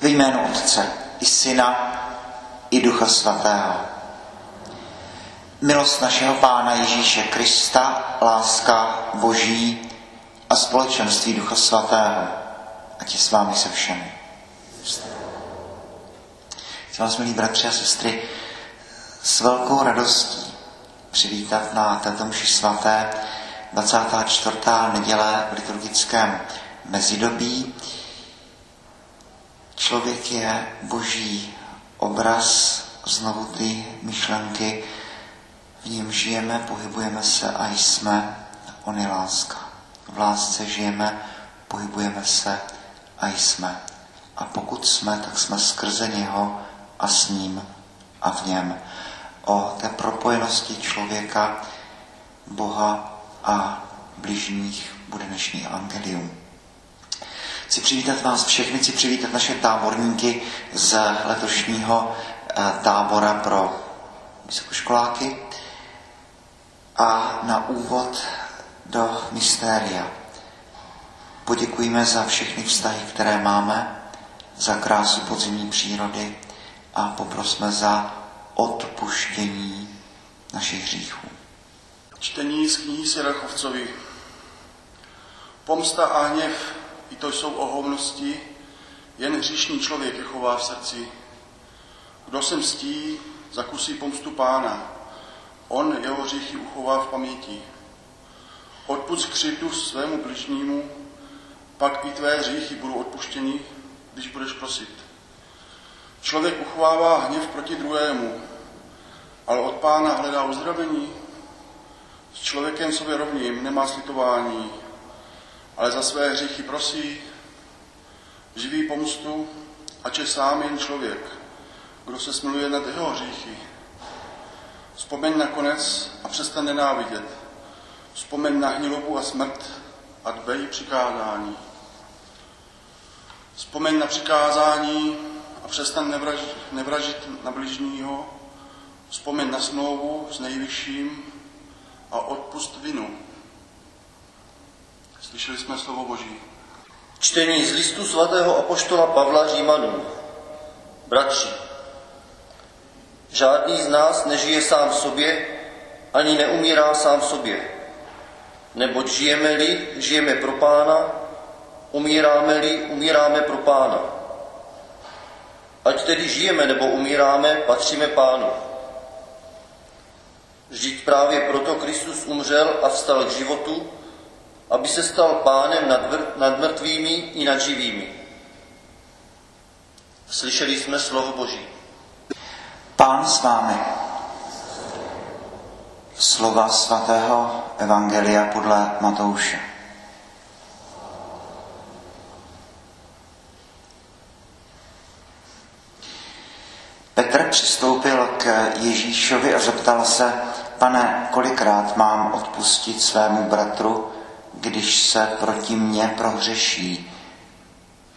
Ve jménu Otce i Syna i Ducha Svatého. Milost našeho Pána Ježíše Krista, láska Boží a společenství Ducha Svatého, ať je s vámi se všemi. Chci vás, milí bratři a sestry, s velkou radostí přivítat na této mši svaté 24. neděle v liturgickém mezidobí. Člověk je boží obraz, znovu ty myšlenky, v něm žijeme, pohybujeme se a jsme, on je láska. V lásce žijeme, pohybujeme se a jsme. A pokud jsme, tak jsme skrze něho a s ním a v něm. O té propojenosti člověka, Boha a bližních bude dnešní evangelium. Chci přivítat vás všechny, chci přivítat naše táborníky z letošního eh, tábora pro vysokoškoláky a na úvod do mystéria. Poděkujeme za všechny vztahy, které máme, za krásu podzimní přírody a poprosme za odpuštění našich hříchů. Čtení z knihy Sirachovcovi. Pomsta a hněv, i to jsou ohovnosti, jen hříšný člověk je chová v srdci. Kdo se mstí, zakusí pomstu pána. On jeho hříchy uchová v paměti. Odpust křivdu svému bližnímu, pak i tvé hříchy budou odpuštěni, když budeš prosit. Člověk uchovává hněv proti druhému, ale od pána hledá uzdravení. S člověkem sobě rovným nemá slitování, ale za své hříchy prosí, živí pomstu, ač je sám jen člověk, kdo se smiluje nad jeho hříchy. Vzpomeň na konec a přestaň nenávidět. Vzpomeň na hnilobu a smrt a dbej přikázání. Vzpomeň na přikázání a nevražit, nevražit na bližního. Vzpomeň na smlouvu s nejvyšším a odpust vinu. Slyšeli jsme slovo Boží. Čtení z listu svatého apoštola Pavla Římanů. Bratři, žádný z nás nežije sám sobě, ani neumírá sám sobě. Neboť žijeme-li, žijeme pro pána, umíráme-li, umíráme pro pána. Ať tedy žijeme nebo umíráme, patříme pánu. Vždyť právě proto Kristus umřel a vstal k životu, aby se stal pánem nad, nad mrtvými i nad živými. Slyšeli jsme slovo Boží. Pán s vámi. Slova svatého Evangelia podle Matouše. Petr přistoupil k Ježíšovi a zeptal se, pane, kolikrát mám odpustit svému bratru, když se proti mně prohřeší?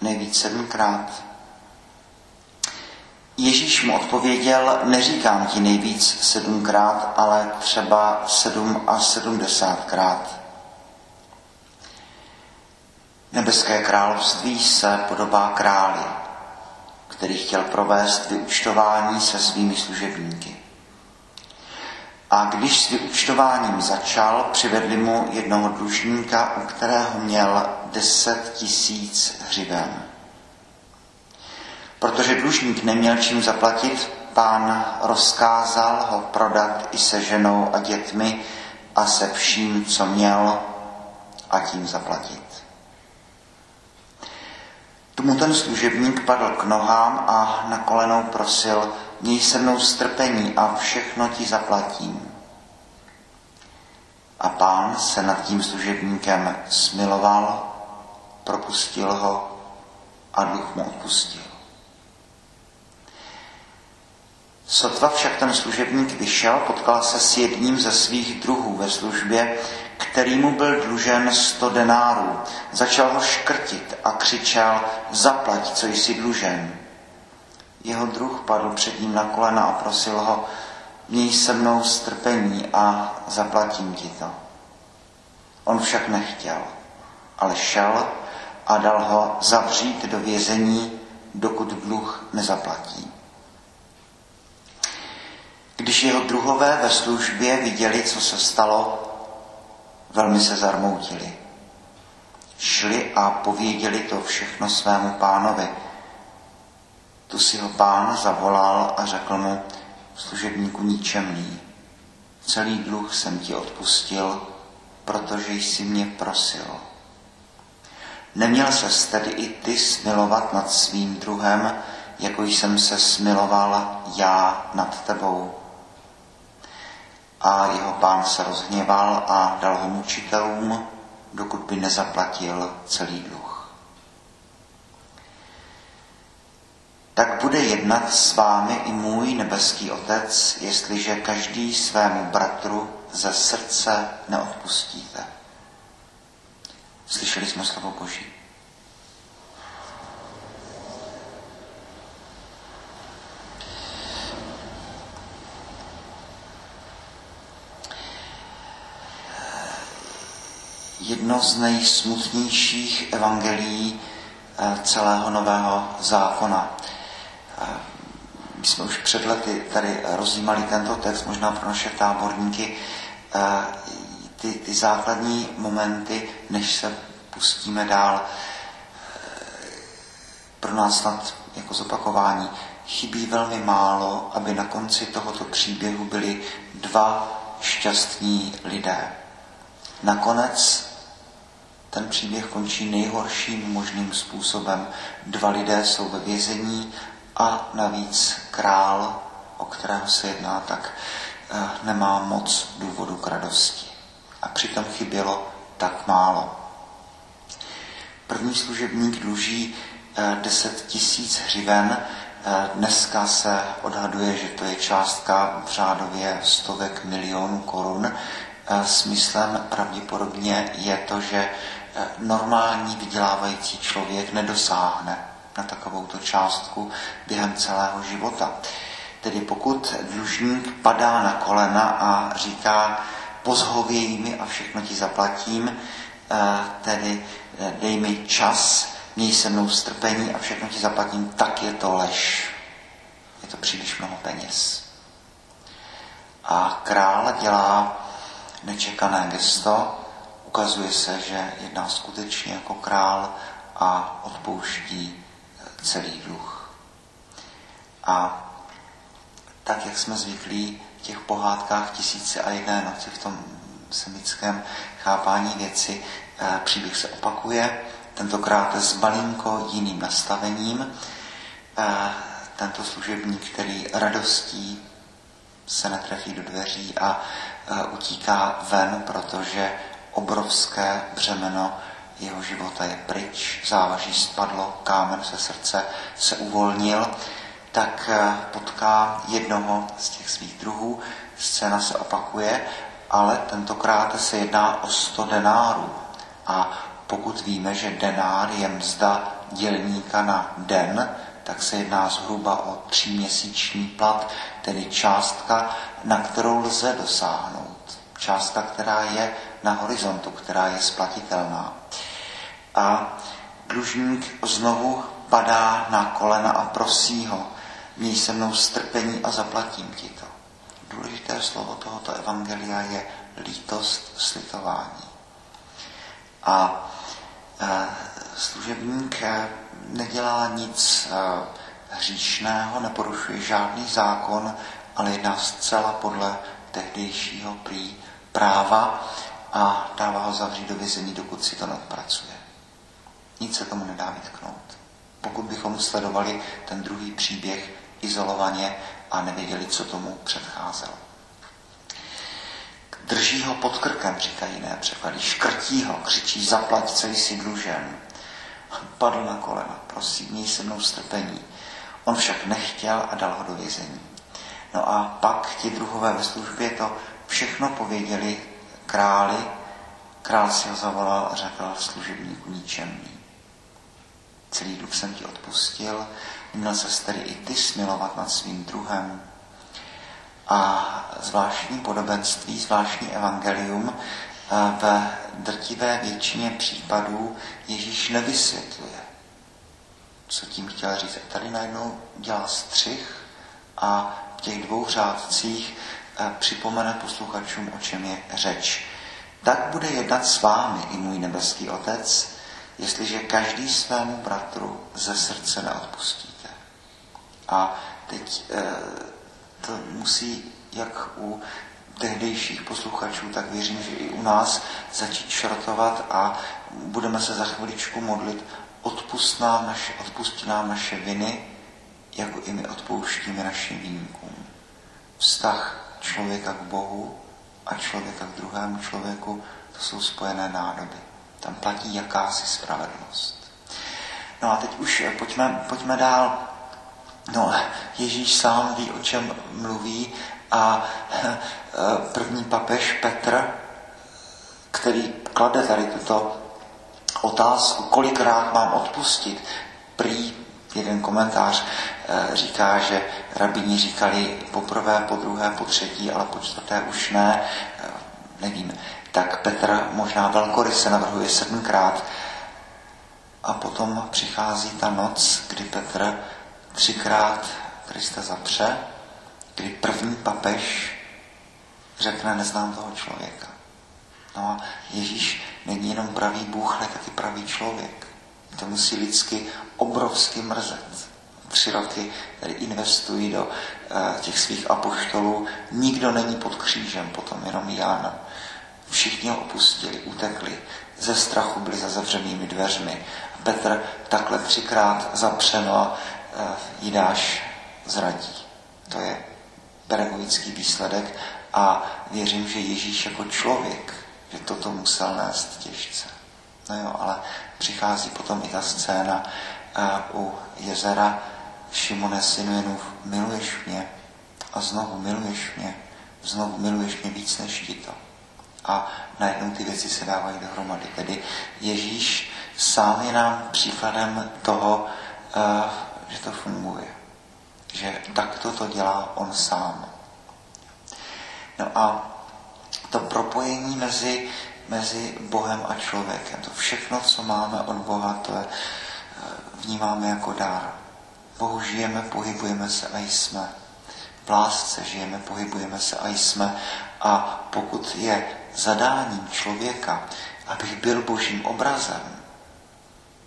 Nejvíc sedmkrát. Ježíš mu odpověděl, neříkám ti nejvíc sedmkrát, ale třeba sedm a sedmdesátkrát. Nebeské království se podobá králi, který chtěl provést vyučtování se svými služebníky. A když s vyučtováním začal, přivedli mu jednoho dlužníka, u kterého měl deset tisíc hřiven. Protože dlužník neměl čím zaplatit, pán rozkázal ho prodat i se ženou a dětmi a se vším, co měl, a tím zaplatit. Tomu ten služebník padl k nohám a na kolenou prosil, měj se mnou strpení a všechno ti zaplatím. A pán se nad tím služebníkem smiloval, propustil ho a duch mu odpustil. Sotva však ten služebník vyšel, potkal se s jedním ze svých druhů ve službě, který mu byl dlužen sto denárů. Začal ho škrtit a křičel, zaplať, co jsi dlužen. Jeho druh padl před ním na kolena a prosil ho, měj se mnou strpení a zaplatím ti to. On však nechtěl, ale šel a dal ho zavřít do vězení, dokud dluh nezaplatí. Když jeho druhové ve službě viděli, co se stalo, velmi se zarmoutili. Šli a pověděli to všechno svému pánovi. Tu si ho pán zavolal a řekl mu, služebníku ničemný, celý dluh jsem ti odpustil, protože jsi mě prosil. Neměl se tedy i ty smilovat nad svým druhem, jako jsem se smiloval já nad tebou. A jeho pán se rozhněval a dal ho mučitelům, dokud by nezaplatil celý dluh. Tak bude jednat s vámi i můj nebeský Otec, jestliže každý svému bratru ze srdce neodpustíte. Slyšeli jsme slovo Boží. Jedno z nejsmutnějších evangelií eh, celého nového zákona. Eh, my jsme už před lety tady rozjímali tento text, možná pro naše táborníky, eh, ty, ty základní momenty, než se pustíme dál, pro nás snad jako zopakování, chybí velmi málo, aby na konci tohoto příběhu byli dva šťastní lidé. Nakonec ten příběh končí nejhorším možným způsobem. Dva lidé jsou ve vězení a navíc král, o kterého se jedná, tak eh, nemá moc důvodu k radosti. A přitom chybělo tak málo. První služebník dluží 10 eh, tisíc hřiven, eh, Dneska se odhaduje, že to je částka v řádově stovek milionů korun. Smyslem pravděpodobně je to, že normální vydělávající člověk nedosáhne na takovouto částku během celého života. Tedy pokud dlužník padá na kolena a říká, pozhověj mi a všechno ti zaplatím, eh, tedy eh, dej mi čas, měj se mnou strpení a všechno ti zaplatím, tak je to lež. Je to příliš mnoho peněz. A král dělá nečekané gesto, ukazuje se, že jedná skutečně jako král a odpouští celý dluh. A tak, jak jsme zvyklí v těch pohádkách tisíce a jedné noci v tom semickém chápání věci, eh, příběh se opakuje, tentokrát s malinko jiným nastavením. Eh, tento služebník, který radostí se netrefí do dveří a eh, utíká ven, protože obrovské břemeno jeho života je pryč, závaží spadlo, kámen se srdce se uvolnil, tak eh, potká jednoho z těch svých druhů. Scéna se opakuje, ale tentokrát se jedná o 100 denárů. A pokud víme, že denár je mzda dělníka na den, tak se jedná zhruba o tříměsíční plat, tedy částka, na kterou lze dosáhnout. Částka, která je na horizontu, která je splatitelná. A dlužník znovu padá na kolena a prosí ho, měj se mnou strpení a zaplatím ti to. Důležité slovo tohoto evangelia je lítost, slitování. A e, služebník e, nedělá nic e, hříšného, neporušuje žádný zákon, ale jedná zcela podle tehdejšího prý práva a dává ho zavřít do vězení, dokud si to neodpracuje. Nic se tomu nedá vytknout. Pokud bychom sledovali ten druhý příběh izolovaně a nevěděli, co tomu předcházelo. Drží ho pod krkem, říkají jiné překlady. Škrtí ho, křičí, zaplať celý si dlužen. Padl na kolena, prosím, měj se mnou strpení. On však nechtěl a dal ho do vězení. No a pak ti druhové ve službě to všechno pověděli králi, král si ho zavolal a řekl služebníku ničemný. Celý dluh jsem ti odpustil, měl se tedy i ty smilovat nad svým druhem. A zvláštní podobenství, zvláštní evangelium eh, ve drtivé většině případů Ježíš nevysvětluje, co tím chtěl říct. Tady najednou dělá střih a v těch dvou řádcích eh, připomene posluchačům, o čem je řeč. Tak bude jednat s vámi i můj nebeský Otec, jestliže každý svému bratru ze srdce neodpustíte. A teď eh, to musí, jak u tehdejších posluchačů, tak věřím, že i u nás začít šrotovat a budeme se za chviličku modlit. Odpust nám naše, odpustí nám naše viny, jako i my odpouštíme našim výjimkům. Vztah člověka k Bohu a člověka k druhému člověku, to jsou spojené nádoby. Tam platí jakási spravedlnost. No a teď už pojďme, pojďme dál. No, Ježíš sám ví, o čem mluví a eh, první papež Petr, který klade tady tuto otázku, kolikrát mám odpustit, prý jeden komentář eh, říká, že rabini říkali poprvé, po druhé, po třetí, ale po čtvrté už ne, eh, nevím. Tak Petr možná velkoryse navrhuje sedmkrát. A potom přichází ta noc, kdy Petr třikrát Krista zapře, kdy první papež řekne, neznám toho člověka. No a Ježíš není jenom pravý Bůh, ale taky pravý člověk. To musí lidsky obrovsky mrzet. Tři roky tady investují do uh, těch svých apoštolů. Nikdo není pod křížem, potom jenom Jan. Všichni ho opustili, utekli. Ze strachu byli za zavřenými dveřmi. Petr takhle třikrát zapřeno a uh, Jidáš zradí. To je pedagogický výsledek a věřím, že Ježíš jako člověk, že toto musel nést těžce. No jo, ale přichází potom i ta scéna uh, u jezera Šimone synu Jenův, miluješ mě a znovu miluješ mě, znovu miluješ mě víc než ti to. A najednou ty věci se dávají dohromady. Tedy Ježíš sám je nám příkladem toho, uh, že to funguje že takto to dělá on sám. No a to propojení mezi, mezi Bohem a člověkem, to všechno, co máme od Boha, to je, eh, vnímáme jako dár. Bohu žijeme, pohybujeme se a jsme. V lásce žijeme, pohybujeme se a jsme. A pokud je zadáním člověka, abych byl božím obrazem,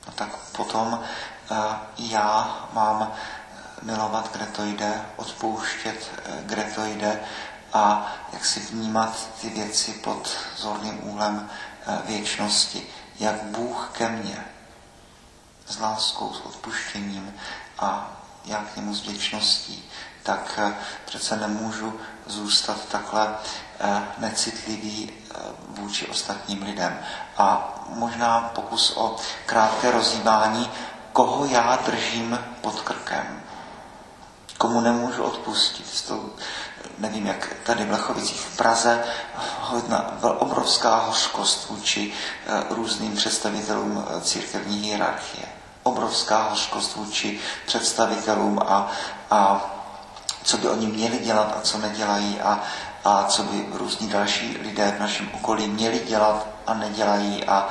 no tak potom uh, já mám milovat, kde to jde, odpouštět, eh, kde to jde a jak si vnímat ty věci pod zorným úhlem eh, věčnosti. Jak Bůh ke mně s láskou, s odpuštěním a jak k němu s věčností, tak eh, přece nemůžu zůstat takhle necitlivý vůči ostatním lidem. A možná pokus o krátké rozjímání, koho já držím pod krkem komu nemůžu odpustit. To, nevím, jak tady v Lechovicích v Praze, hodna, obrovská hořkost vůči eh, různým představitelům eh, církevní hierarchie. Obrovská hořkost vůči představitelům a, a co by oni měli dělat a co nedělají a, a co by různí další lidé v našem okolí měli dělat a nedělají a,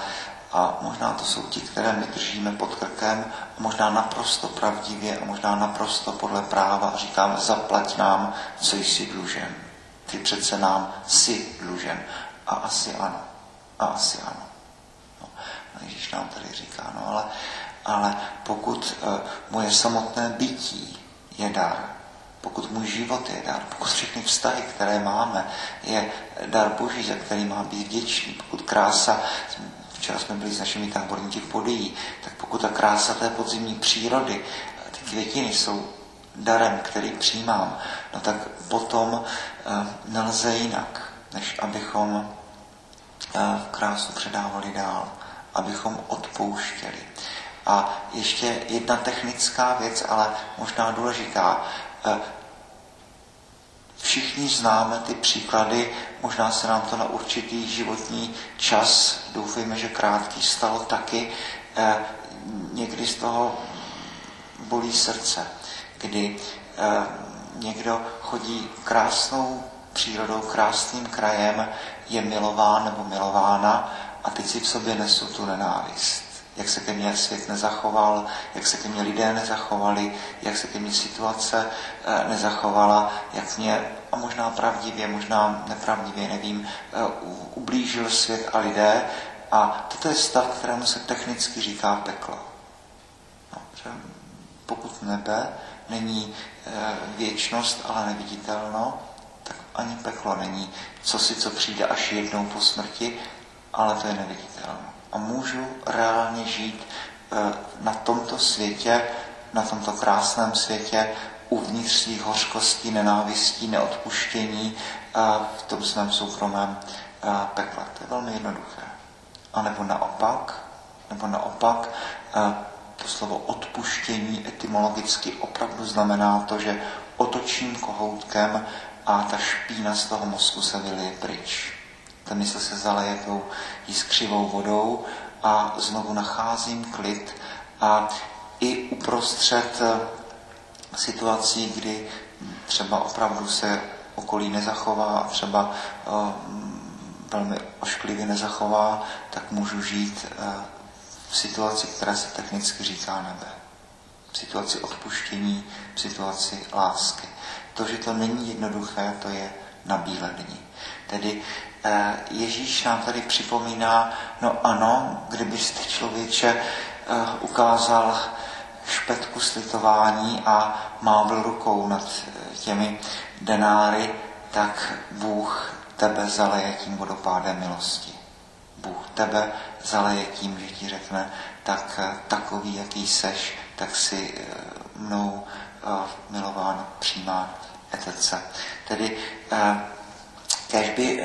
a možná to jsou ti, které my držíme pod krkem, možná naprosto pravdivě a možná naprosto podle práva a říkáme, zaplať nám, co jsi dlužen. Ty přece nám jsi dlužen. A asi ano. A asi ano. No, Ježíš nám tady říká, no ale, ale pokud uh, moje samotné bytí je dar, pokud můj život je dar, pokud všechny vztahy, které máme, je dar Boží, za který mám být vděčný, pokud krása Včera jsme byli s našimi táborníky v Podyjí, tak pokud ta krása té podzimní přírody, ty květiny jsou darem, který přijímám, no tak potom uh, nelze jinak, než abychom uh, krásu předávali dál, abychom odpouštěli. A ještě jedna technická věc, ale možná důležitá. Všichni známe ty příklady, možná se nám to na určitý životní čas, doufejme, že krátký, stalo taky. Eh, někdy z toho bolí srdce, kdy eh, někdo chodí krásnou přírodou, krásným krajem, je milován nebo milována a teď si v sobě nesu tu nenávist. Jak se ke mně svět nezachoval, jak se ke mně lidé nezachovali, jak se ke mně situace eh, nezachovala, jak mě, a možná pravdivě, možná nepravdivě, nevím, eh, ublížil svět a lidé. A toto je stav, kterému se technicky říká peklo. No, pokud nebe není eh, věčnost, ale neviditelno, tak ani peklo není co si, co přijde až jednou po smrti, ale to je neviditelné. A můžu reálně žít eh, na tomto světě, na tomto krásném světě, uvnitř svých hořkostí, nenávistí, neodpuštění eh, v tom svém soukromém pekle. To je velmi jednoduché. A nebo naopak, nebo naopak, to slovo odpuštění etymologicky opravdu znamená to, že otočím kohoutkem a ta špína z toho mozku se vylije pryč. Ta mysl se zaleje tou jiskřivou vodou a znovu nacházím klid a i uprostřed eh, situací, kdy třeba opravdu se okolí nezachová a třeba uh, velmi ošklivě nezachová, tak můžu žít uh, v situaci, která se technicky říká nebe. V situaci odpuštění, v situaci lásky. To, že to není jednoduché, to je nabílení. Tedy eh, Ježíš nám tady připomíná, no ano, kdybyste člověče eh, ukázal špetku slitování a mávl rukou nad eh, těmi denáry, tak Bůh tebe zaleje tím vodopádem milosti. Bůh tebe zaleje tím, že ti řekne, tak takový, jaký seš, tak si mnou milován, přijímán, etc. Tedy kež by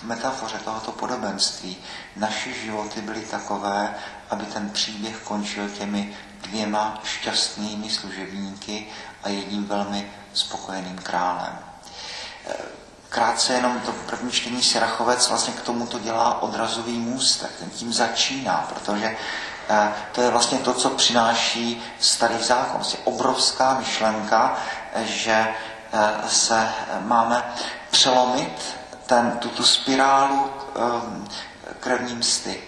v metafoře tohoto podobenství naše životy byly takové, aby ten příběh končil těmi dvěma šťastnými služebníky a jedním velmi spokojeným králem. Krátce jenom to první čtení Sirachovec vlastně k tomuto dělá odrazový můstek, ten tím začíná, protože Eh, to je vlastně to, co přináší starý zákon. Vlastně obrovská myšlenka, že eh, se máme přelomit ten, tu, tu spirálu ehm, krevní msty.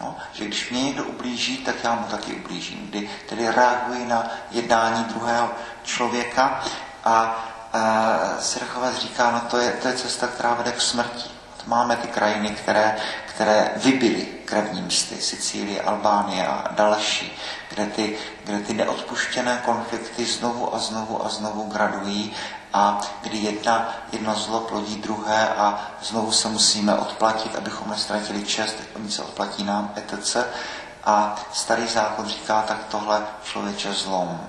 No, že když mě někdo ublíží, tak já mu taky ublížím. Kdy tedy reaguji na jednání druhého člověka a e, Sirachovec říká, no to je, to je cesta, která vede k smrti. Máme ty krajiny, které, které vybily krevní msty, Sicílie, Albánie a další, kde ty, kde ty neodpuštěné konflikty znovu a znovu a znovu gradují a kdy jedna, jedno zlo plodí druhé a znovu se musíme odplatit, abychom nestratili čest, oni se odplatí nám, etc. A starý zákon říká, tak tohle člověče zlom.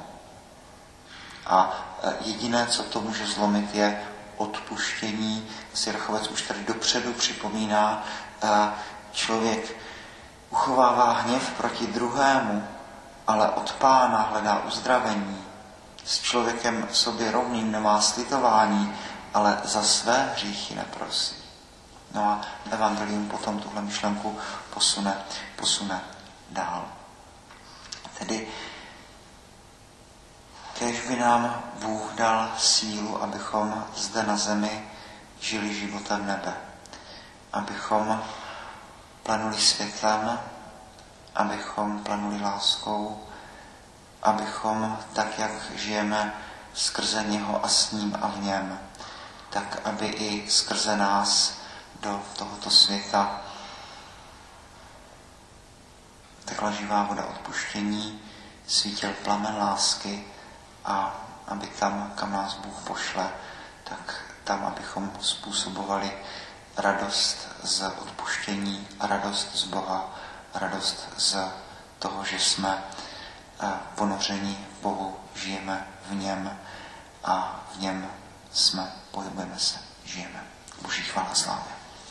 A e, jediné, co to může zlomit, je odpuštění. Sirchovec už tady dopředu připomíná, člověk uchovává hněv proti druhému, ale od pána hledá uzdravení. S člověkem sobě rovným nemá slitování, ale za své hříchy neprosí. No a Evangelium potom tuhle myšlenku posune, posune dál. Tedy Kež by nám Bůh dal sílu, abychom zde na zemi žili životem nebe. Abychom planuli světlem, abychom planuli láskou, abychom tak, jak žijeme skrze něho a s ním a v něm, tak aby i skrze nás do tohoto světa tekla živá voda odpuštění, svítil plamen lásky, a aby tam, kam nás Bůh pošle, tak tam, abychom způsobovali radost z odpuštění, radost z Boha, radost z toho, že jsme ponoření Bohu, žijeme v něm a v něm jsme, pohybujeme se, žijeme. Boží chvála slávě.